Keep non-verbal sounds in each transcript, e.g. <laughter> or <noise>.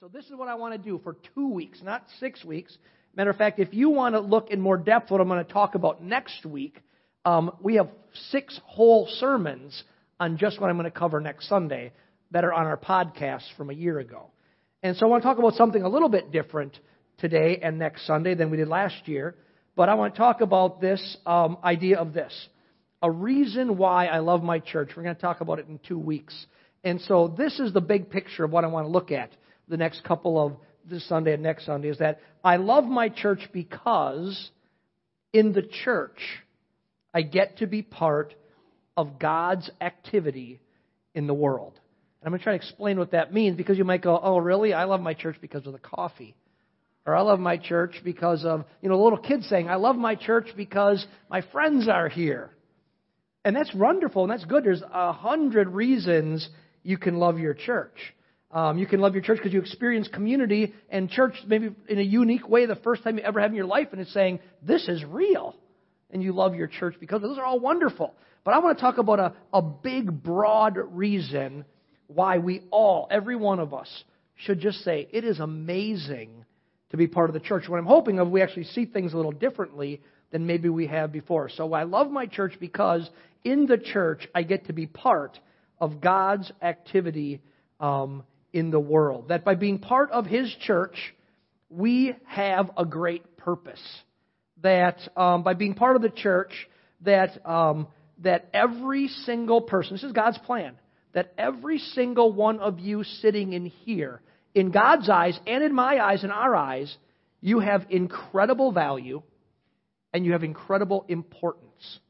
so this is what I want to do for two weeks, not six weeks. Matter of fact, if you want to look in more depth what I'm going to talk about next week, um, we have six whole sermons on just what I'm going to cover next Sunday that are on our podcast from a year ago. And so I want to talk about something a little bit different today and next Sunday than we did last year. But I want to talk about this um, idea of this a reason why I love my church. We're going to talk about it in two weeks. And so this is the big picture of what I want to look at the next couple of this Sunday and next Sunday is that I love my church because in the church I get to be part of God's activity in the world. And I'm going to try to explain what that means because you might go, oh, really? I love my church because of the coffee. Or I love my church because of, you know, the little kids saying, I love my church because my friends are here. And that's wonderful and that's good. There's a hundred reasons you can love your church. Um, you can love your church because you experience community and church maybe in a unique way the first time you ever have in your life, and it's saying, This is real. And you love your church because those are all wonderful. But I want to talk about a, a big, broad reason why we all, every one of us, should just say, It is amazing to be part of the church. What I'm hoping of, we actually see things a little differently than maybe we have before. So I love my church because in the church I get to be part of God's activity um, in the world. That by being part of His church, we have a great purpose. That um, by being part of the church, that um, that every single person, this is God's plan, that every single one of you sitting in here, in God's eyes and in my eyes and our eyes, you have incredible value and you have incredible importance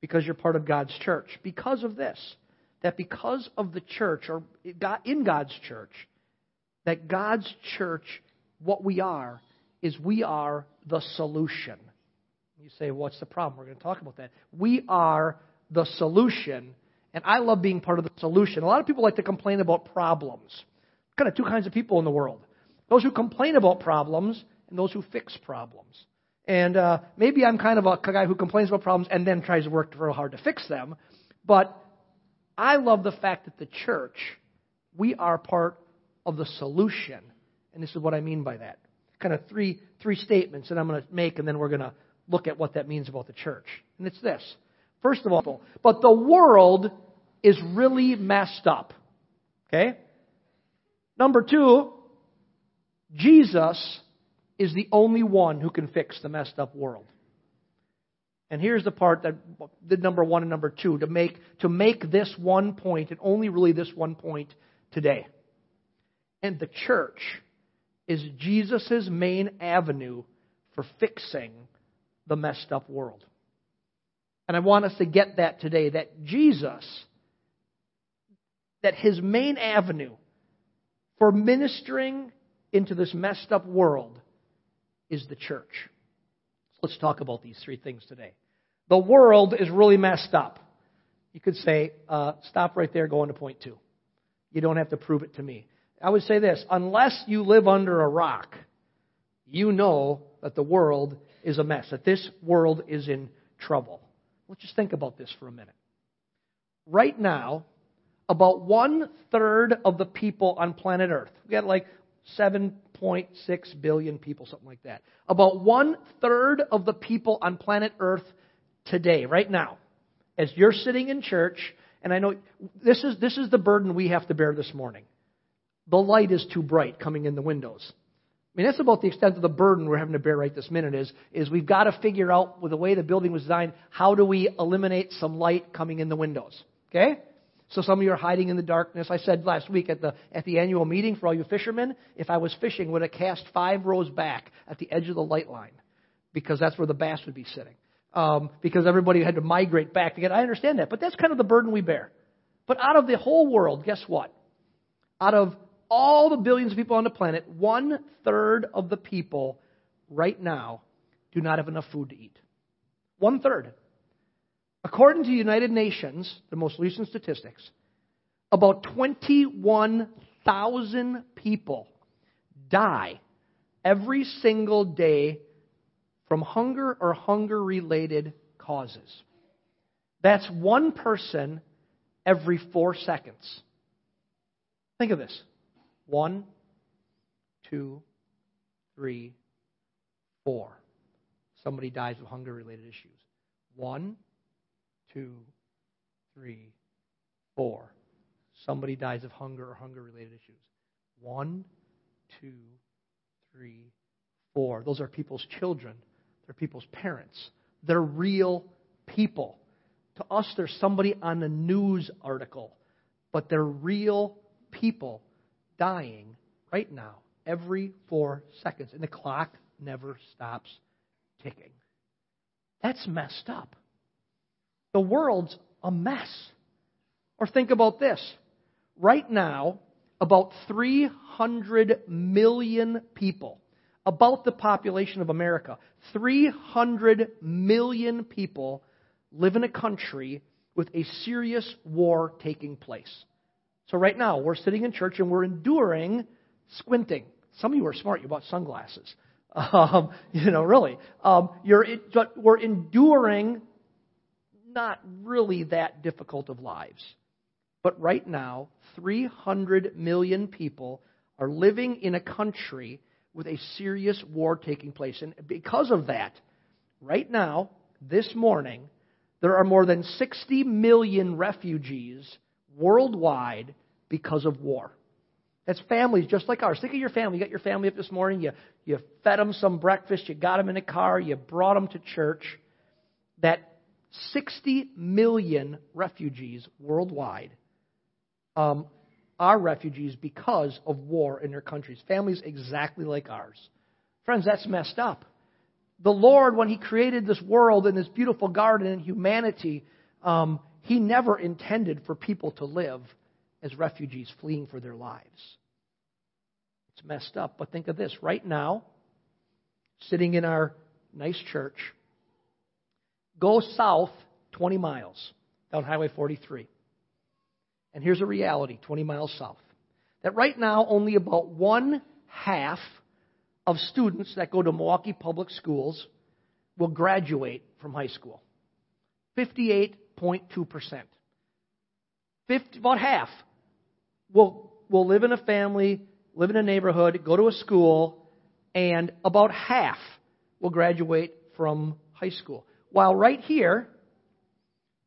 because you're part of God's church. Because of this, that because of the church, or in God's church, that God's church, what we are, is we are the solution. You say, what's the problem? We're going to talk about that. We are the solution, and I love being part of the solution. A lot of people like to complain about problems. Kind of two kinds of people in the world those who complain about problems and those who fix problems. And uh, maybe I'm kind of a guy who complains about problems and then tries to work real hard to fix them. But I love the fact that the church, we are part of the solution. And this is what I mean by that. Kind of three, three statements that I'm going to make, and then we're going to look at what that means about the church. And it's this. First of all, but the world is really messed up. Okay? Number two, Jesus is the only one who can fix the messed up world. And here's the part that the number one and number two to make to make this one point and only really this one point today. And the church is Jesus' main avenue for fixing the messed up world. And I want us to get that today that Jesus, that his main avenue for ministering into this messed up world is the church. So let's talk about these three things today. The world is really messed up. You could say, uh, stop right there, go on to point two. You don't have to prove it to me. I would say this unless you live under a rock, you know that the world is a mess, that this world is in trouble. Let's just think about this for a minute. Right now, about one third of the people on planet Earth, we got like 7.6 billion people, something like that. About one third of the people on planet Earth today, right now, as you're sitting in church, and I know this is, this is the burden we have to bear this morning. The light is too bright coming in the windows. I mean, that's about the extent of the burden we're having to bear right this minute is, is we've got to figure out with the way the building was designed, how do we eliminate some light coming in the windows? Okay? So some of you are hiding in the darkness. I said last week at the, at the annual meeting for all you fishermen, if I was fishing, would have cast five rows back at the edge of the light line because that's where the bass would be sitting um, because everybody had to migrate back to get. I understand that, but that's kind of the burden we bear. But out of the whole world, guess what? Out of all the billions of people on the planet, one third of the people right now do not have enough food to eat. One third. According to the United Nations, the most recent statistics, about 21,000 people die every single day from hunger or hunger related causes. That's one person every four seconds. Think of this. One, two, three, four. Somebody dies of hunger related issues. One, two, three, four. Somebody dies of hunger or hunger related issues. One, two, three, four. Those are people's children. They're people's parents. They're real people. To us, they're somebody on a news article, but they're real people dying right now, every four seconds. And the clock never stops ticking. That's messed up. The world's a mess. Or think about this. Right now, about 300 million people, about the population of America, 300 million people live in a country with a serious war taking place. So right now, we're sitting in church and we're enduring squinting. Some of you are smart. You bought sunglasses. <laughs> Um, you know, really. Um, you're, we're enduring not really that difficult of lives. But right now, 300 million people are living in a country with a serious war taking place. And because of that, right now, this morning, there are more than 60 million refugees worldwide because of war. That's families just like ours. Think of your family. You got your family up this morning. You, you fed them some breakfast. You got them in a car. You brought them to church. That 60 million refugees worldwide um, are refugees because of war in their countries. Families exactly like ours. Friends, that's messed up. The Lord, when He created this world and this beautiful garden and humanity, um, He never intended for people to live as refugees fleeing for their lives. It's messed up. But think of this right now, sitting in our nice church, go south 20 miles down Highway 43. And here's a reality 20 miles south. That right now, only about one half of students that go to Milwaukee Public Schools will graduate from high school. 58.2%. 50, about half will, will live in a family, live in a neighborhood, go to a school, and about half will graduate from high school. While right here,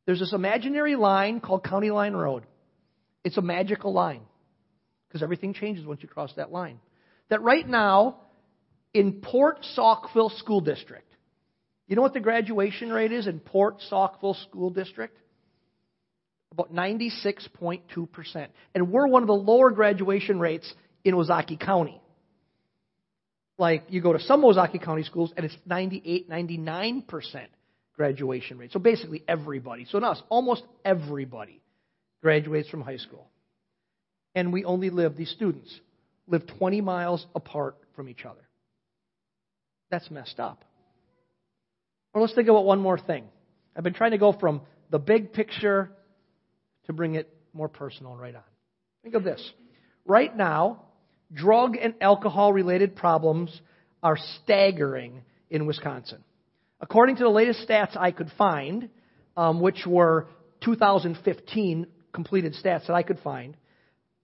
there's this imaginary line called County Line Road. It's a magical line because everything changes once you cross that line. That right now, in Port Saukville School District, you know what the graduation rate is in Port Saukville School District? about 96.2%. And we're one of the lower graduation rates in Ozaukee County. Like, you go to some Ozaukee County schools, and it's 98, 99% graduation rate. So basically everybody. So in us, almost everybody graduates from high school. And we only live, these students live 20 miles apart from each other. That's messed up. Or let's think about one more thing. I've been trying to go from the big picture to bring it more personal right on. Think of this. Right now, drug and alcohol related problems are staggering in Wisconsin. According to the latest stats I could find, um, which were 2015 completed stats that I could find,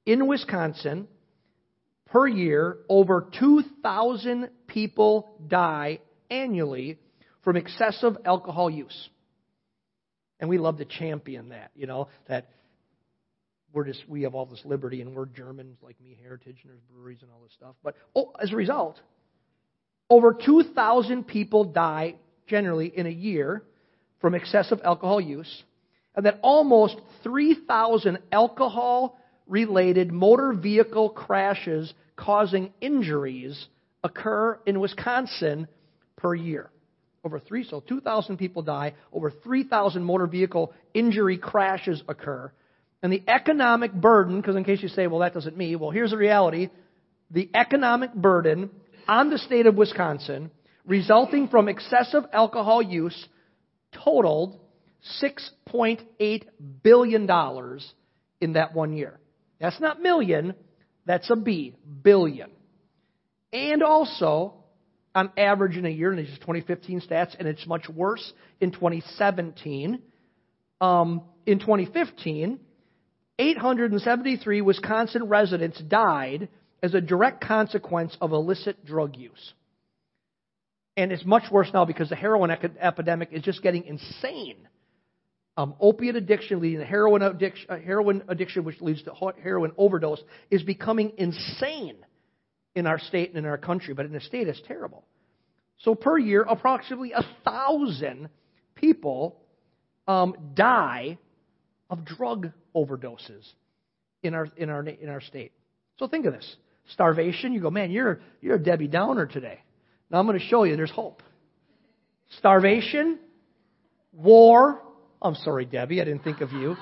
in Wisconsin, per year, over 2,000 people die annually from excessive alcohol use. And we love to champion that, you know, that we're just, we have all this liberty and we're Germans like me, heritage, and there's breweries and all this stuff. But oh, as a result, over 2,000 people die generally in a year from excessive alcohol use, that almost 3,000 alcohol related motor vehicle crashes causing injuries occur in Wisconsin per year over three, so 2,000 people die, over 3,000 motor vehicle injury crashes occur. And the economic burden, because in case you say, well, that doesn't mean, well, here's the reality. The economic burden on the state of Wisconsin resulting from excessive alcohol use totaled $6.8 billion in that one year. That's not million, that's a B, billion. And also, on average in a year, and these are 2015 stats, and it's much worse in 2017. Um, in 2015, 873 Wisconsin residents died as a direct consequence of illicit drug use. And it's much worse now because the heroin epidemic is just getting insane. Um, opiate addiction leading to heroin addiction, uh, heroin addiction, which leads to heroin overdose, is becoming insane in our state and in our country. But in the state, it's terrible. So per year, approximately a thousand people um, die of drug overdoses in our in our in our state. So think of this: starvation. You go, man, you're you're a Debbie Downer today. Now I'm going to show you there's hope. Starvation, war. I'm sorry, Debbie, I didn't think of you.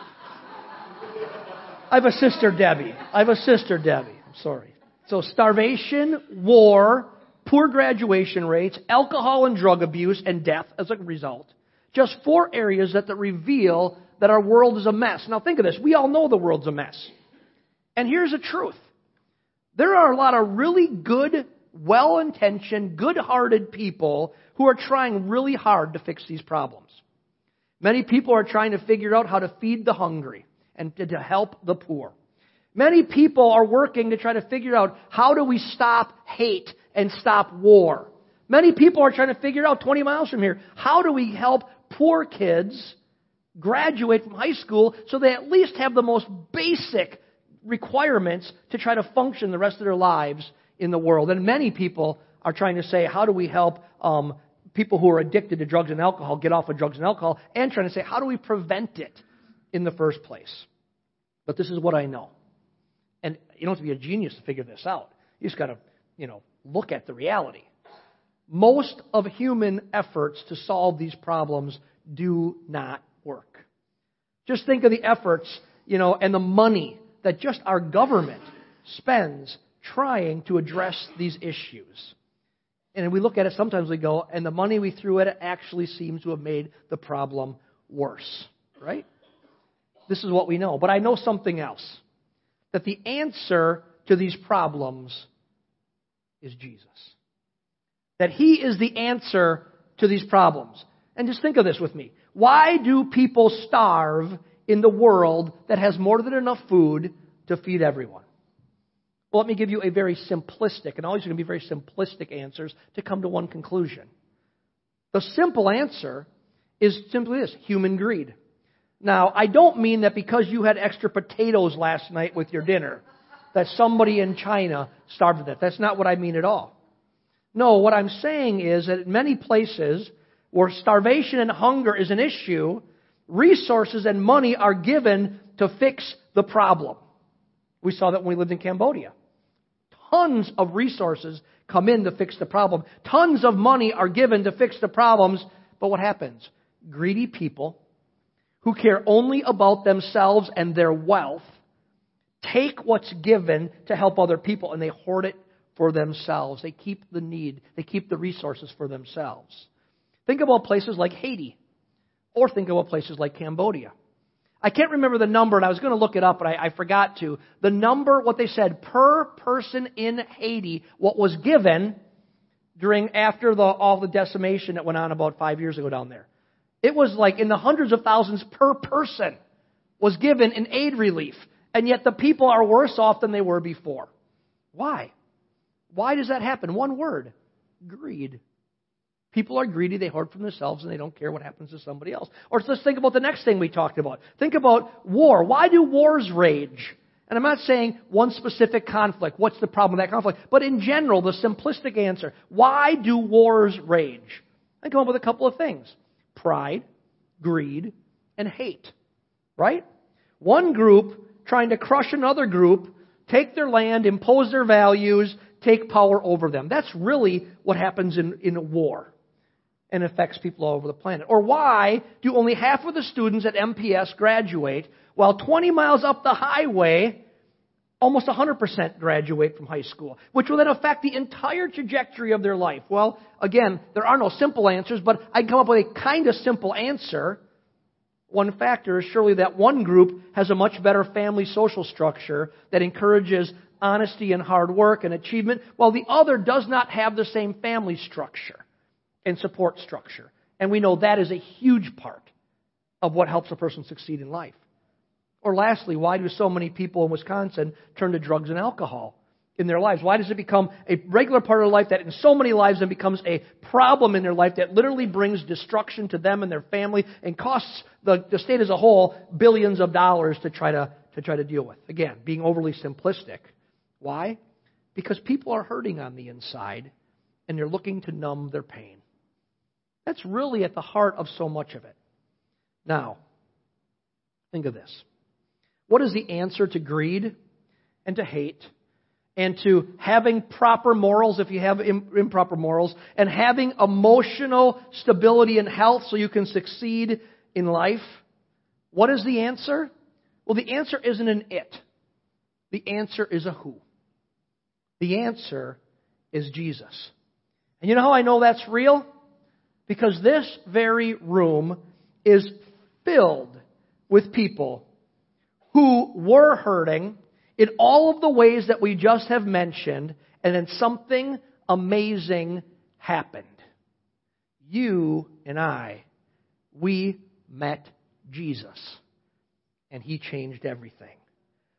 I have a sister, Debbie. I have a sister, Debbie. I'm sorry. So starvation, war, poor graduation rates, alcohol and drug abuse, and death as a result. Just four areas that, that reveal that our world is a mess. Now think of this. We all know the world's a mess. And here's the truth. There are a lot of really good, well-intentioned, good-hearted people who are trying really hard to fix these problems. Many people are trying to figure out how to feed the hungry and to help the poor. Many people are working to try to figure out how do we stop hate and stop war. Many people are trying to figure out 20 miles from here, how do we help poor kids graduate from high school so they at least have the most basic requirements to try to function the rest of their lives in the world. And many people are trying to say, how do we help um, people who are addicted to drugs and alcohol get off of drugs and alcohol? And trying to say, how do we prevent it in the first place? But this is what I know. And you don't have to be a genius to figure this out. You just got to, you know, look at the reality. Most of human efforts to solve these problems do not work. Just think of the efforts, you know, and the money that just our government spends trying to address these issues. And we look at it, sometimes we go, and the money we threw at it actually seems to have made the problem worse. Right? This is what we know. But I know something else that the answer to these problems is Jesus. That He is the answer to these problems. And just think of this with me. Why do people starve in the world that has more than enough food to feed everyone? Well, let me give you a very simplistic, and always going to be very simplistic answers to come to one conclusion. The simple answer is simply this human greed. Now, I don't mean that because you had extra potatoes last night with your dinner, that somebody in China starved to death. That's not what I mean at all. No, what I'm saying is that in many places where starvation and hunger is an issue, resources and money are given to fix the problem. We saw that when we lived in Cambodia. Tons of resources come in to fix the problem. Tons of money are given to fix the problems. But what happens? Greedy people who care only about themselves and their wealth take what's given to help other people and they hoard it for themselves. They keep the need, they keep the resources for themselves. Think about places like Haiti, or think about places like Cambodia. I can't remember the number, and I was going to look it up, but I, I forgot to. The number, what they said, per person in Haiti, what was given during after the, all the decimation that went on about five years ago down there. It was like in the hundreds of thousands per person was given in aid relief. And yet the people are worse off than they were before. Why? Why does that happen? One word greed. People are greedy, they hoard from themselves, and they don't care what happens to somebody else. Or let's think about the next thing we talked about. Think about war. Why do wars rage? And I'm not saying one specific conflict. What's the problem with that conflict? But in general, the simplistic answer why do wars rage? I come up with a couple of things pride, greed, and hate. Right? One group trying to crush another group, take their land, impose their values, take power over them. That's really what happens in, in a war and affects people all over the planet. Or why do only half of the students at MPS graduate while 20 miles up the highway, almost 100% graduate from high school, which will then affect the entire trajectory of their life? Well, again, there are no simple answers, but I can come up with a kind of simple answer. One factor is surely that one group has a much better family social structure that encourages honesty and hard work and achievement, while the other does not have the same family structure and support structure. And we know that is a huge part of what helps a person succeed in life. Or lastly, why do so many people in Wisconsin turn to drugs and alcohol in their lives? Why does it become a regular part of life that in so many lives it becomes a problem in their life that literally brings destruction to them and their family and costs the, the state as a whole billions of dollars to try to, to try to deal with? Again, being overly simplistic. Why? Because people are hurting on the inside and they're looking to numb their pain. That's really at the heart of so much of it. Now, think of this. What is the answer to greed and to hate and to having proper morals if you have improper morals and having emotional stability and health so you can succeed in life? What is the answer? Well, the answer isn't an it. The answer is a who. The answer is Jesus. And you know how I know that's real? Because this very room is filled with people who were hurting in all of the ways that we just have mentioned, and then something amazing happened. You and I, we met Jesus, and he changed everything.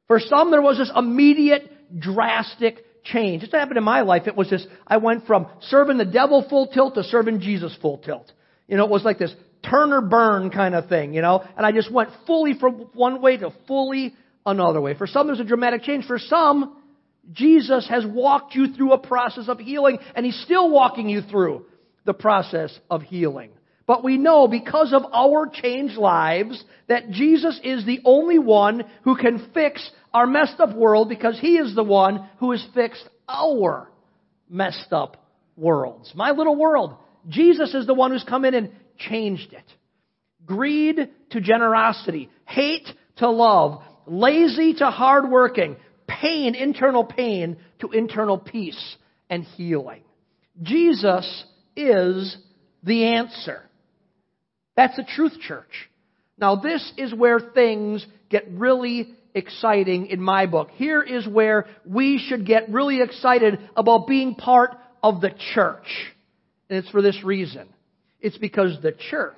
For some, there was this immediate, drastic change. It happened in my life. It was this, I went from serving the devil full tilt to serving Jesus full tilt. You know, it was like this turn or burn kind of thing, you know, and I just went fully from one way to fully another way. For some, there's a dramatic change. For some, Jesus has walked you through a process of healing, and He's still walking you through the process of healing. But we know because of our changed lives that Jesus is the only one who can fix our messed up world because He is the one who has fixed our messed up worlds. My little world. Jesus is the one who's come in and changed it. Greed to generosity, hate to love, lazy to hardworking, pain, internal pain to internal peace and healing. Jesus is the answer. That's a truth church. Now, this is where things get really exciting in my book. Here is where we should get really excited about being part of the church. And it's for this reason. It's because the church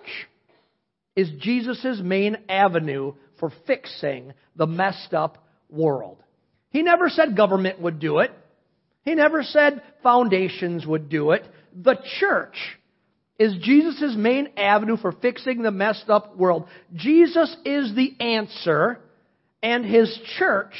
is Jesus' main avenue for fixing the messed up world. He never said government would do it. He never said foundations would do it. The church is Jesus' main avenue for fixing the messed up world. Jesus is the answer, and his church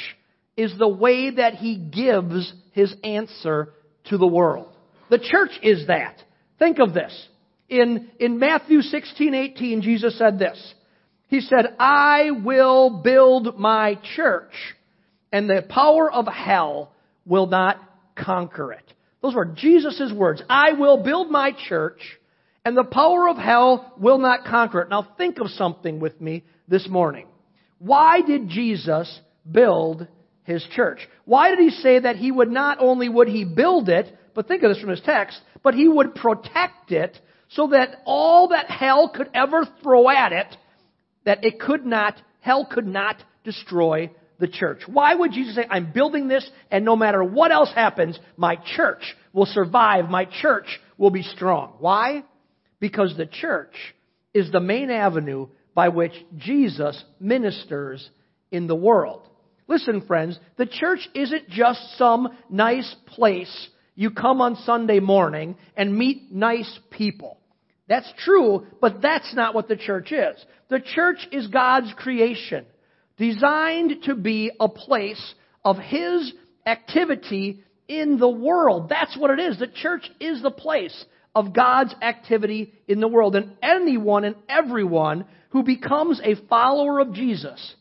is the way that he gives his answer to the world. The church is that. Think of this. In, in Matthew 16, 18, Jesus said this. He said, I will build my church, and the power of hell will not conquer it. Those were Jesus' words. I will build my church, and the power of hell will not conquer it. Now think of something with me this morning. Why did Jesus build his church? Why did he say that he would not only would he build it, but think of this from his text, but he would protect it so that all that hell could ever throw at it, that it could not, hell could not destroy the church. Why would Jesus say, I'm building this and no matter what else happens, my church will survive, my church will be strong? Why? Because the church is the main avenue by which Jesus ministers in the world. Listen, friends, the church isn't just some nice place you come on Sunday morning and meet nice people. That's true, but that's not what the church is. The church is God's creation, designed to be a place of His activity in the world. That's what it is. The church is the place of God's activity in the world. And anyone and everyone who becomes a follower of Jesus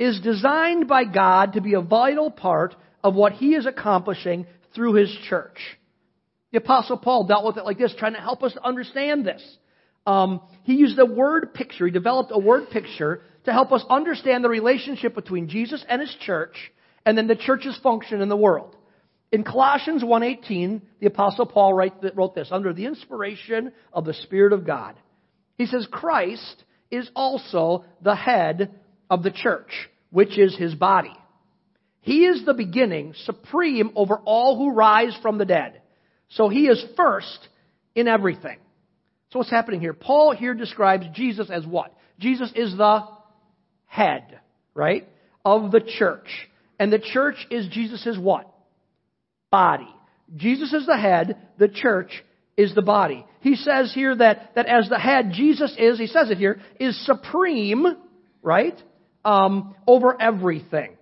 is designed by God to be a vital part of what He is accomplishing through His church. The Apostle Paul dealt with it like this, trying to help us understand this. Um, he used a word picture. He developed a word picture to help us understand the relationship between Jesus and his church and then the church's function in the world. In Colossians 1.18, the Apostle Paul wrote this, under the inspiration of the Spirit of God. He says, Christ is also the head of the church, which is his body. He is the beginning, supreme over all who rise from the dead so he is first in everything. So what's happening here? Paul here describes Jesus as what? Jesus is the head, right? Of the church. And the church is Jesus' what? body. Jesus is the head, the church is the body. He says here that, that as the head, Jesus is, he says it here, is supreme, right, um, over everything.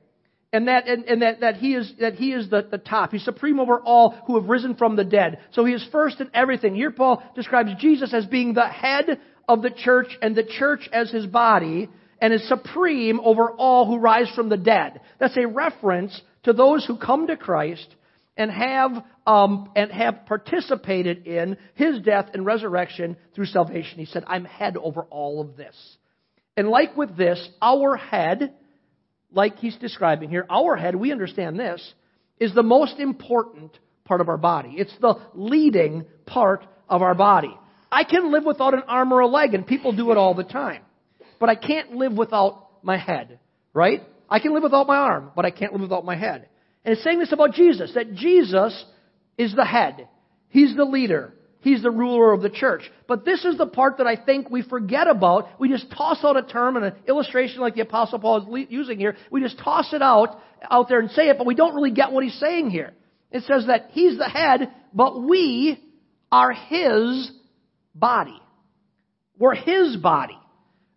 And that, and, and, that, that he is, that he is the, the top. He's supreme over all who have risen from the dead. So he is first in everything. Here Paul describes Jesus as being the head of the church and the church as his body and is supreme over all who rise from the dead. That's a reference to those who come to Christ and have um, and have participated in his death and resurrection through salvation. He said, "I'm head over all of this." And like with this, our head, like he's describing here, our head, we understand this, is the most important part of our body. It's the leading part of our body. I can live without an arm or a leg, and people do it all the time but I can't live without my head, right? I can live without my arm, but I can't live without my head. And it's saying this about Jesus, that Jesus is the head. He's the leader. He's the ruler of the church. But this is the part that I think we forget about. We just toss out a term and an illustration like the Apostle Paul is using here. We just toss it out, out there and say it, but we don't really get what he's saying here. It says that he's the head, but we are his body. We're his body.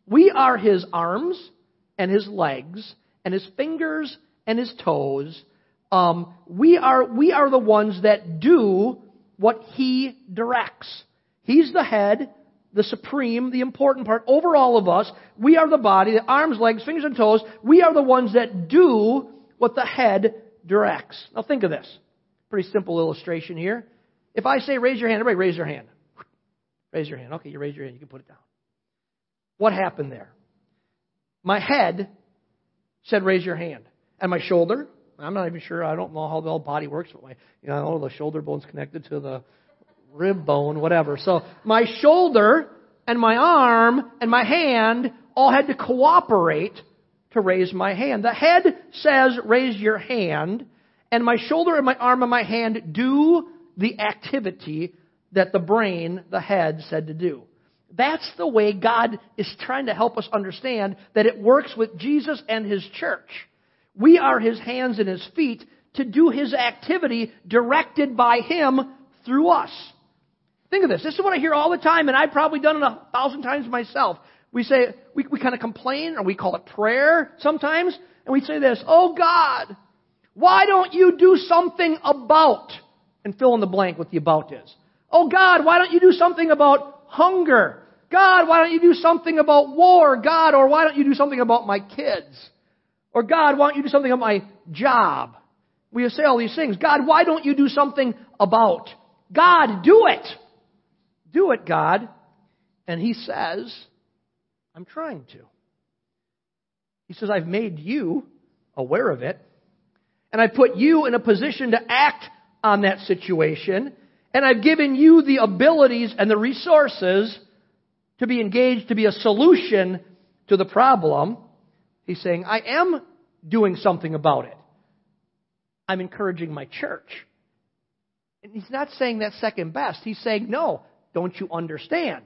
We are his arms and his legs and his fingers and his toes. Um, we are we are the ones that do what he directs. He's the head, the supreme, the important part over all of us. We are the body, the arms, legs, fingers, and toes. We are the ones that do what the head directs. Now think of this. Pretty simple illustration here. If I say raise your hand, everybody raise your hand. <laughs> Raise your hand. Okay, you raise your hand. You can put it down. What happened there? My head said, raise your hand. And my shoulder, I'm not even sure, I don't know how the whole body works, but my, you know, know the shoulder bone's connected to the rib bone, whatever. So my shoulder and my arm and my hand all had to cooperate to raise my hand. The head says, raise your hand, and my shoulder and my arm and my hand do the activity that the brain, the head, said to do. That's the way God is trying to help us understand that it works with Jesus and His church. We are His hands and His feet to do His activity directed by Him through us. Think of this. This is what I hear all the time, and I've probably done it a thousand times myself. We say, we, we kind of complain, or we call it prayer sometimes, and we say this, Oh God, why don't you do something about, and fill in the blank what the about is. Oh God, why don't you do something about hunger? God, why don't you do something about war? God, or why don't you do something about my kids? Or God, why don't you do something about my job? We say all these things. God, why don't you do something about? God, do it! Do it, God. And he says, I'm trying to. He says, I've made you aware of it, and I put you in a position to act on that situation, and I've given you the abilities and the resources to be engaged to be a solution to the problem. He's saying, I am doing something about it. I'm encouraging my church. And he's not saying that second best. He's saying, no, don't you understand?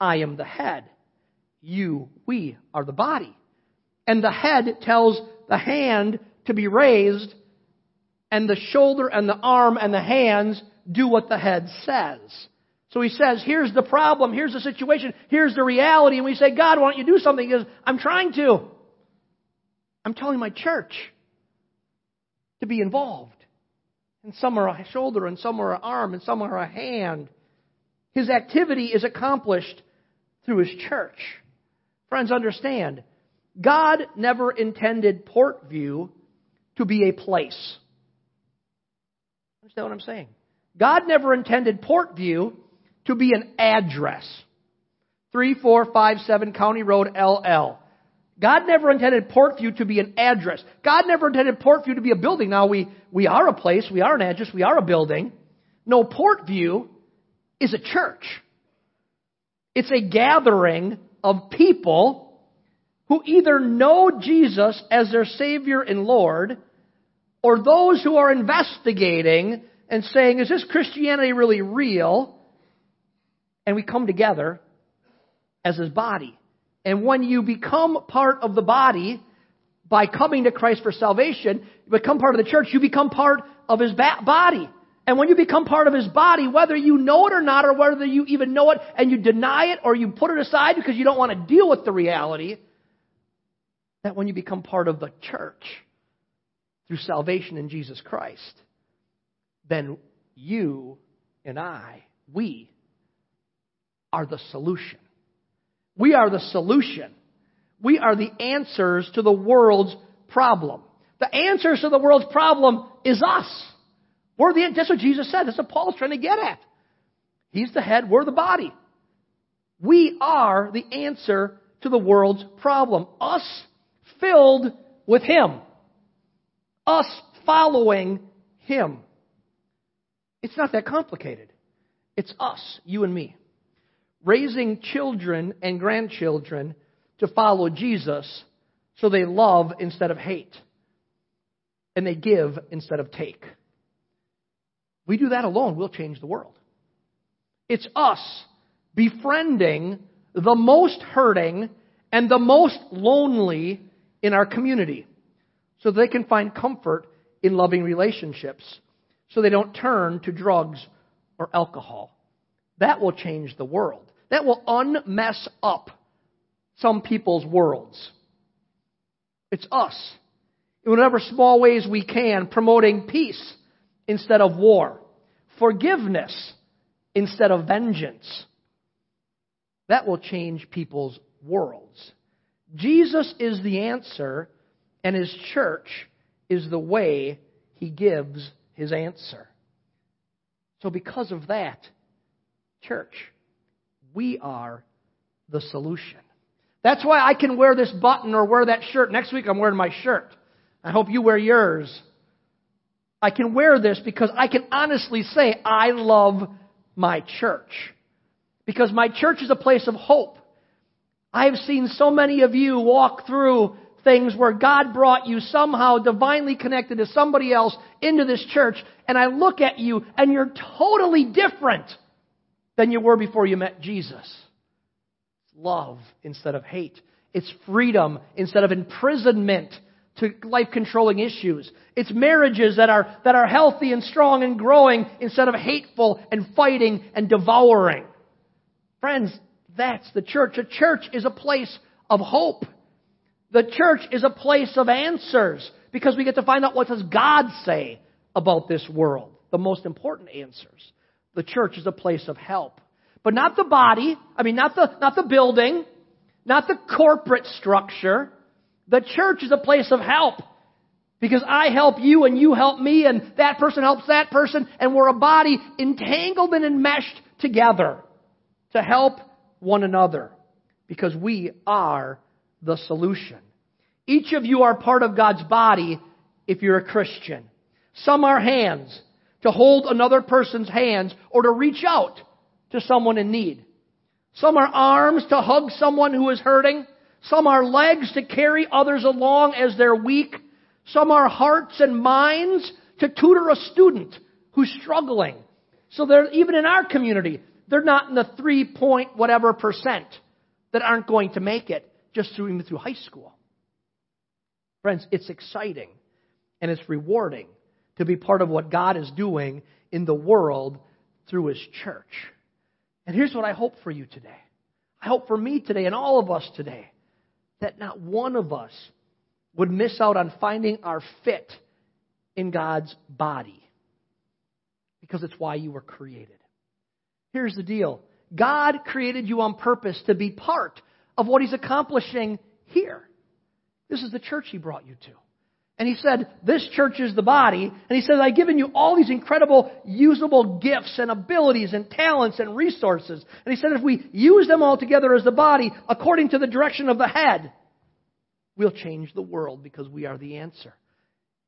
I am the head. You, we are the body. And the head tells the hand to be raised, and the shoulder and the arm and the hands do what the head says. So he says, here's the problem, here's the situation, here's the reality, and we say, God, why don't you do something? He goes, I'm trying to. I'm telling my church to be involved. And some are a shoulder, and some are an arm, and some are a hand. His activity is accomplished through his church. Friends, understand, God never intended Portview to be a place. Understand what I'm saying? God never intended Portview to be an address. 3457 County Road LL. God never intended Portview to be an address. God never intended Portview to be a building. Now we, we are a place, we are an address, we are a building. No, Portview is a church. It's a gathering of people who either know Jesus as their Savior and Lord, or those who are investigating and saying, is this Christianity really real? and we come together as his body. And when you become part of the body by coming to Christ for salvation, you become part of the church, you become part of his body. And when you become part of his body, whether you know it or not, or whether you even know it and you deny it or you put it aside because you don't want to deal with the reality, that when you become part of the church through salvation in Jesus Christ, then you and I, we, are the solution. We are the solution. We are the answers to the world's problem. The answers to the world's problem is us. We're the, that's what Jesus said. That's what Paul's trying to get at. He's the head, we're the body. We are the answer to the world's problem. Us filled with Him. Us following Him. It's not that complicated. It's us, you and me, raising children and grandchildren to follow Jesus so they love instead of hate and they give instead of take. We do that alone, we'll change the world. It's us befriending the most hurting and the most lonely in our community so they can find comfort in loving relationships so they don't turn to drugs or alcohol. That will change the world. That will unmess up some people's worlds. It's us, in whatever small ways we can, promoting peace instead of war, forgiveness instead of vengeance. That will change people's worlds. Jesus is the answer, and his church is the way he gives his answer. So, because of that, church, we are the solution. That's why I can wear this button or wear that shirt. Next week I'm wearing my shirt. I hope you wear yours. I can wear this because I can honestly say I love my church. Because my church is a place of hope. I've seen so many of you walk through things where God brought you somehow divinely connected to somebody else into this church, and I look at you and you're totally different than you were before you met Jesus It's love instead of hate. It's freedom instead of imprisonment to life controlling issues. It's marriages that are, that are healthy and strong and growing instead of hateful and fighting and devouring. Friends, that's the church. A church is a place of hope. The church is a place of answers because we get to find out what does God say about this world. The most important answers. The church is a place of help. But not the body, I mean, not the, not the building, not the corporate structure. The church is a place of help. Because I help you and you help me and that person helps that person and we're a body entangled and enmeshed together to help one another. Because we are the solution. Each of you are part of God's body if you're a Christian. Some are hands to hold another person's hands or to reach out to someone in need. Some are arms to hug someone who is hurting. Some are legs to carry others along as they're weak. Some are hearts and minds to tutor a student who's struggling. So they're, even in our community, they're not in the three point whatever percent that aren't going to make it just through, even through high school. Friends, it's exciting and it's rewarding to be part of what God is doing in the world through His church. And here's what I hope for you today. I hope for me today and all of us today that not one of us would miss out on finding our fit in God's body because it's why you were created. Here's the deal God created you on purpose to be part of what He's accomplishing here. This is the church He brought you to. And he said, This church is the body. And he said, I've given you all these incredible usable gifts and abilities and talents and resources. And he said, if we use them all together as the body, according to the direction of the head, we'll change the world because we are the answer.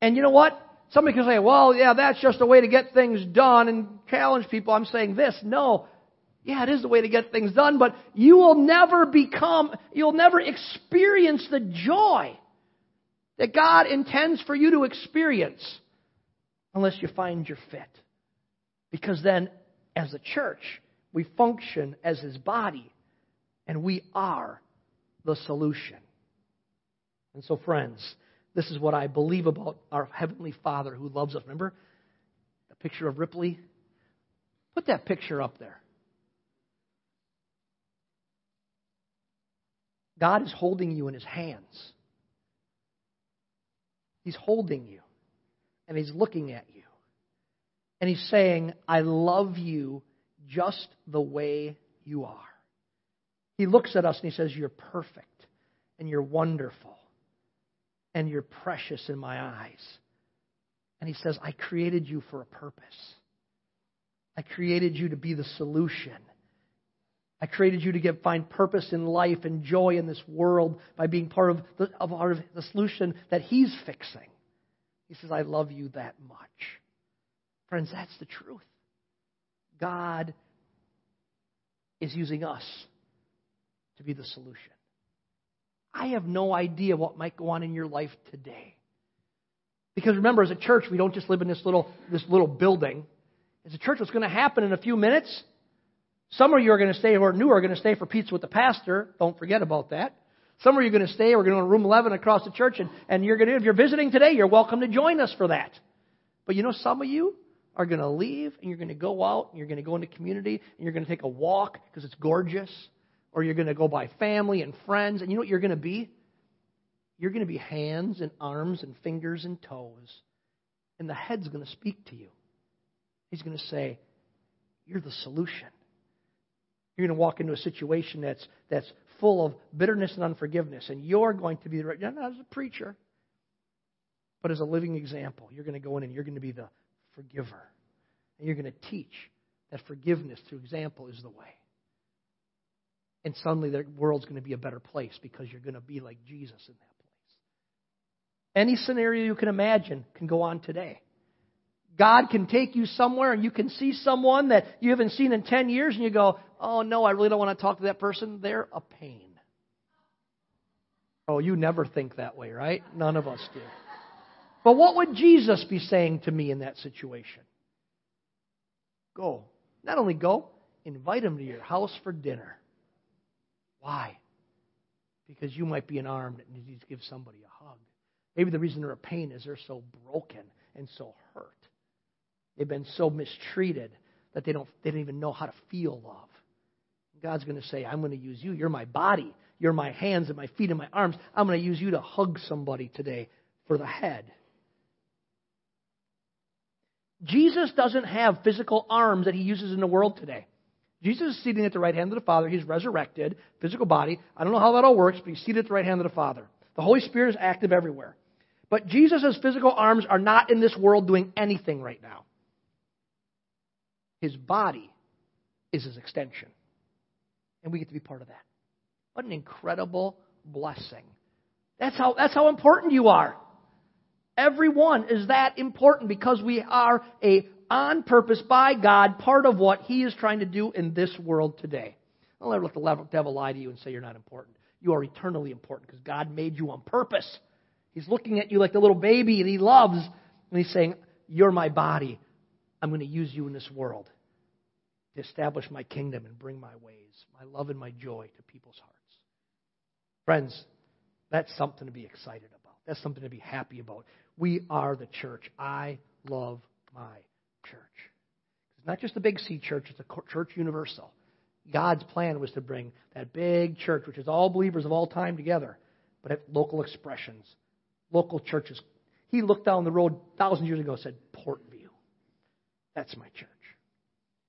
And you know what? Somebody can say, well, yeah, that's just a way to get things done and challenge people. I'm saying this. No. Yeah, it is the way to get things done, but you will never become, you'll never experience the joy that God intends for you to experience unless you find your fit. Because then, as a church, we function as His body, and we are the solution. And so, friends, this is what I believe about our Heavenly Father who loves us. Remember, the Picture of Ripley. Put that picture up there. God is holding you in his hands. He's holding you, and he's looking at you. And he's saying, I love you just the way you are. He looks at us and he says, You're perfect, and you're wonderful, and you're precious in my eyes. And he says, I created you for a purpose. I created you to be the solution. I created you to get, find purpose in life and joy in this world by being part of the, of the solution that He's fixing. He says, I love you that much. Friends, that's the truth. God is using us to be the solution. I have no idea what might go on in your life today. Because remember, as a church, we don't just live in this little, this little building. As a church, what's going to happen in a few minutes? Some of you are going to stay who are new are going to stay for pizza with the pastor. Don't forget about that. Some of you are going to stay. We're going to room 11 across the church, and, and you're going to, if you're visiting today, you're welcome to join us for that. But you know, some of you are going to leave, and you're going to go out, and you're going to go into community, and you're going to take a walk because it's gorgeous, or you're going to go by family and friends, and you know what you're going to be? You're going to be hands and arms and fingers and toes. And the head's going to speak to you. He's going to say, You're the solution. You're going to walk into a situation that's, that's full of bitterness and unforgiveness, and you're going to be not as a preacher, but as a living example. You're going to go in and you're going to be the forgiver. And you're going to teach that forgiveness through example is the way. And suddenly the world's going to be a better place because you're going to be like Jesus in that. Place. Any scenario you can imagine can go on today. God can take you somewhere and you can see someone that you haven't seen in 10 years and you go, oh no, I really don't want to talk to that person. They're a pain. Oh, you never think that way, right? None of us do. But what would Jesus be saying to me in that situation? Go. Not only go, invite him to your house for dinner. Why? Because you might be an arm that needs to give somebody a hug. Maybe the reason they're a pain is they're so broken and so hurt. They've been so mistreated that they don't, they don't even know how to feel love. God's going to say, I'm going to use you. You're my body. You're my hands and my feet and my arms. I'm going to use you to hug somebody today for the head. Jesus doesn't have physical arms that he uses in the world today. Jesus is seated at the right hand of the Father. He's resurrected, physical body. I don't know how that all works, but he's seated at the right hand of the Father. The Holy Spirit is active everywhere. But Jesus' physical arms are not in this world doing anything right now. His body is his extension. And we get to be part of that. What an incredible blessing. That's how, that's how important you are. Everyone is that important because we are a on purpose by God, part of what He is trying to do in this world today. Don't let the devil lie to you and say you're not important. You are eternally important because God made you on purpose. He's looking at you like the little baby that he loves. And he's saying, You're my body. I'm going to use you in this world to establish my kingdom and bring my ways, my love and my joy to people's hearts. Friends, that's something to be excited about. That's something to be happy about. We are the church. I love my church. It's not just a big C church, it's a church universal. God's plan was to bring that big church, which is all believers of all time together, but at local expressions local churches. He looked down the road thousands of years ago and said, Portview. That's my church.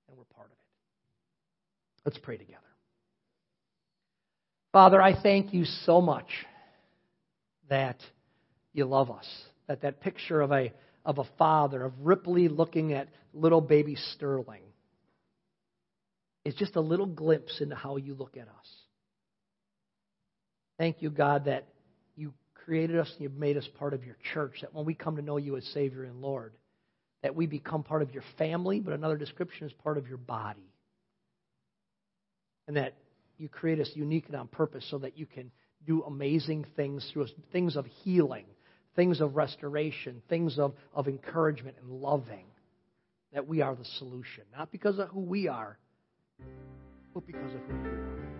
And we're part of it. Let's pray together. Father, I thank you so much that you love us. That that picture of a of a father, of Ripley looking at little baby Sterling, is just a little glimpse into how you look at us. Thank you, God, that you created us and you've made us part of your church. That when we come to know you as Savior and Lord, that we become part of your family, but another description is part of your body. And that you create us unique and on purpose so that you can do amazing things through us, things of healing, things of restoration, things of, of encouragement and loving. That we are the solution, not because of who we are, but because of who you are.